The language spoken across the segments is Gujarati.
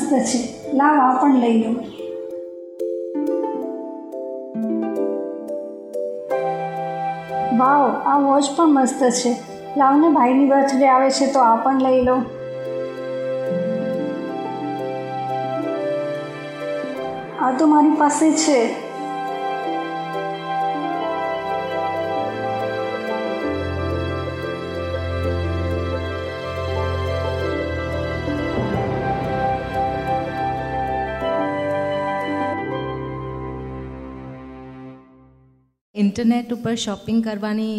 મસ્ત છે. લાવ આ પણ લઈ લો. વાવ, આ વોચ પણ મસ્ત છે. લાવને ભાઈની બર્થડે આવે છે તો આ પણ લઈ લો. આ તો મારી પાસે છે. ઇન્ટરનેટ ઉપર શોપિંગ કરવાની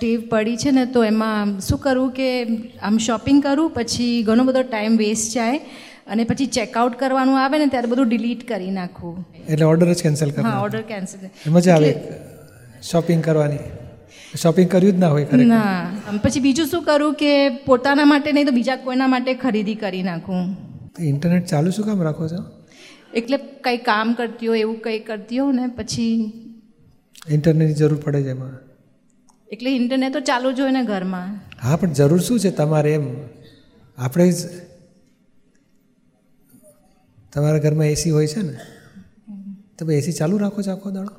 ટેવ પડી છે ને તો એમાં શું કરવું કે આમ શોપિંગ કરું પછી ઘણો બધો ટાઈમ વેસ્ટ જાય અને પછી ચેકઆઉટ કરવાનું આવે ને ત્યારે બધું ડિલીટ કરી નાખું. એટલે ઓર્ડર જ કેન્સલ હા ઓર્ડર કેન્સલ મજા આવે શોપિંગ કરવાની. શોપિંગ કર્યું જ ના હોય ના પછી બીજું શું કરું કે પોતાના માટે નહીં તો બીજા કોઈના માટે ખરીદી કરી નાખું. ઇન્ટરનેટ ચાલુ શું કામ રાખો છો? એટલે કંઈ કામ કરતી હોય એવું કંઈ કરતી હોય ને પછી ઇન્ટરનેટની જરૂર પડે છે એમાં. એટલે ઇન્ટરનેટ તો ચાલુ જ હોય ને ઘરમાં. હા પણ જરૂર શું છે તમારે એમ? આપણે જ તમારા ઘરમાં એસી હોય છે ને? તમે એસી ચાલુ રાખો છો આખો દાડો?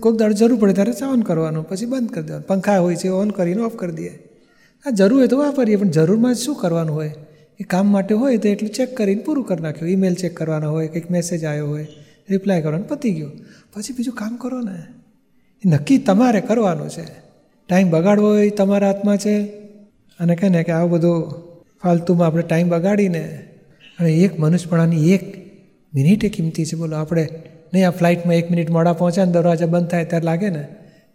કોઈક દાડો જરૂર પડે ત્યારે ઓન કરવાનું પછી બંધ કરી દેવાનું. પંખા હોય છે ઓન કરીને ઓફ કરી દઈએ. હા જરૂર હોય તો વાપરીએ પણ જરૂરમાં શું કરવાનું હોય? એ કામ માટે હોય તો એટલું ચેક કરીને પૂરું કરી નાખ્યું. ઈમેલ ચેક કરવાનો હોય કંઈક મેસેજ આવ્યો હોય. રિપ્લાય કરવાનો પતી ગયો. પછી બીજું કામ કરો ને. નક્કી તમારે કરવાનું છે. ટાઈમ બગાડવો એ તમારા હાથમાં છે. અને કહે ને કે આવું બધું ફાલતુમાં આપણે ટાઈમ બગાડીને અને એક મનુષ્યપણાની એક મિનિટે કિંમતી છે. બોલો, આપણે નહીં, આ ફ્લાઇટમાં એક મિનિટ મોડા પહોંચ્યા ને દરવાજા બંધ થાય ત્યારે લાગે ને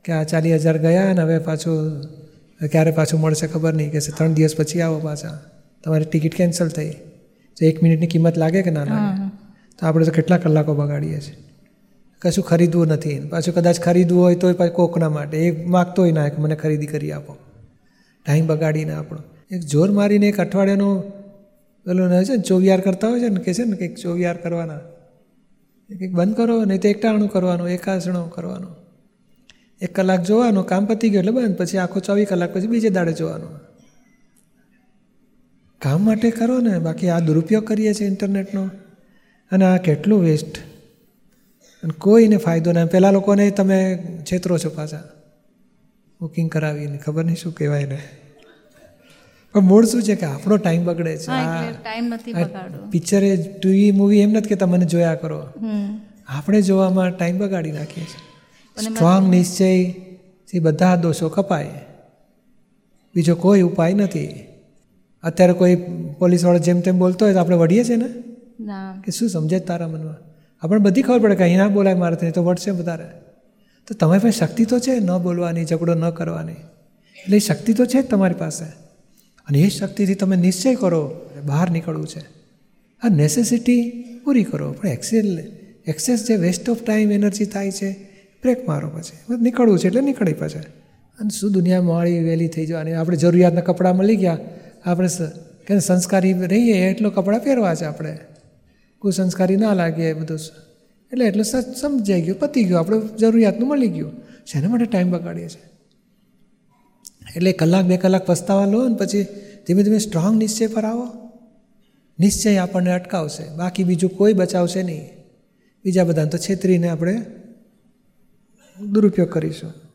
કે આ ચાલીસ હજાર ગયા ને હવે પાછું, ક્યારે પાછું મળશે ખબર નહીં. કે ત્રણ દિવસ પછી આવો પાછા. તમારી ટિકિટ કેન્સલ થઈ. તો એક મિનિટની કિંમત લાગે કે ના લાગે? તો આપણે તો કેટલા કલાકો બગાડીએ છીએ? કશું ખરીદવું નથી. પાછું કદાચ ખરીદવું હોય તોય પાછું કોકના માટે. એ માગતો હોય ના કે મને ખરીદી કરી આપો. ટાઈમ બગાડીને આપણો. એક જોર મારીને એક અઠવાડિયાનો પેલો ને છે ને ચોવિયાર કરતા હોય છે ને કે છે ને કંઈક ચોવિયાર કરવાના. કંઈક બંધ કરો, નહીં તો એકટાણું કરવાનું, એકાસણો કરવાનું. એક કલાક જોવાનું, કામ પતી ગયું એટલે બંધ. પછી આખો ચોવીસ કલાક પછી બીજે દાડે જોવાનું. કામ માટે કરો ને. બાકી આ દુરુપયોગ કરીએ છીએ ઇન્ટરનેટનો. અને આ કેટલું વેસ્ટ અને કોઈને ફાયદો ના પહેલાં લોકોને તમે છેતરો છો પાછા. બુકિંગ કરાવીને ખબર નહીં શું કહેવાય ને પણ મૂળ શું છે કે આપણો ટાઈમ બગડે છે. પિક્ચરે ટીવી મૂવી એમ નથી કે તમને જોયા કરો. આપણે જોવામાં ટાઈમ બગાડી નાખીએ છીએ. સ્ટ્રોંગ નિશ્ચયથી બધા દોષો કપાય. બીજો કોઈ ઉપાય નથી. અત્યારે કોઈ પોલીસવાળો જેમ તેમ બોલતો હોય તો આપણે વળીએ છીએ ને? કે શું સમજે તારા મનમાં? આપણને બધી ખબર પડે કે અહીં ના બોલાય મારાથી તો વળશે વધારે. તો તમારી પાસે શક્તિ તો છે ન બોલવાની, ઝઘડો ન કરવાની? એટલે એ શક્તિ તો છે જ તમારી પાસે. અને એ શક્તિથી તમે નિશ્ચય કરો બહાર નીકળવું છે. આ નેસેસિટી પૂરી કરો, પણ એક્સેલ એક્સેસ જે વેસ્ટ ઓફ ટાઈમ એનર્જી થાય છે બ્રેક મારો પછી. નીકળવું છે એટલે નીકળી પછી. અને શું દુનિયા મોડી વહેલી થઈ જવાની? આપણે જરૂરિયાતના કપડાં મળી ગયા. આપણે કે સંસ્કારી રહીએ, એટલો કપડાં પહેરવા છે આપણે. કુસંસ્કારી ના લાગે એ બધું. એટલે એટલું સમજાઈ ગયું, પતી ગયું, આપણે જરૂરિયાતનું મળી ગયું. શેના માટે ટાઈમ બગાડીએ છીએ. એટલે કલાક બે કલાક પસ્તાવા લો ને પછી ધીમે ધીમે સ્ટ્રોંગ નિશ્ચય પર આવો. નિશ્ચય આપણને અટકાવશે. બાકી બીજું કોઈ બચાવશે નહીં. બીજા બધાને તો છેતરીને આપણે દુરુપયોગ કરીશું.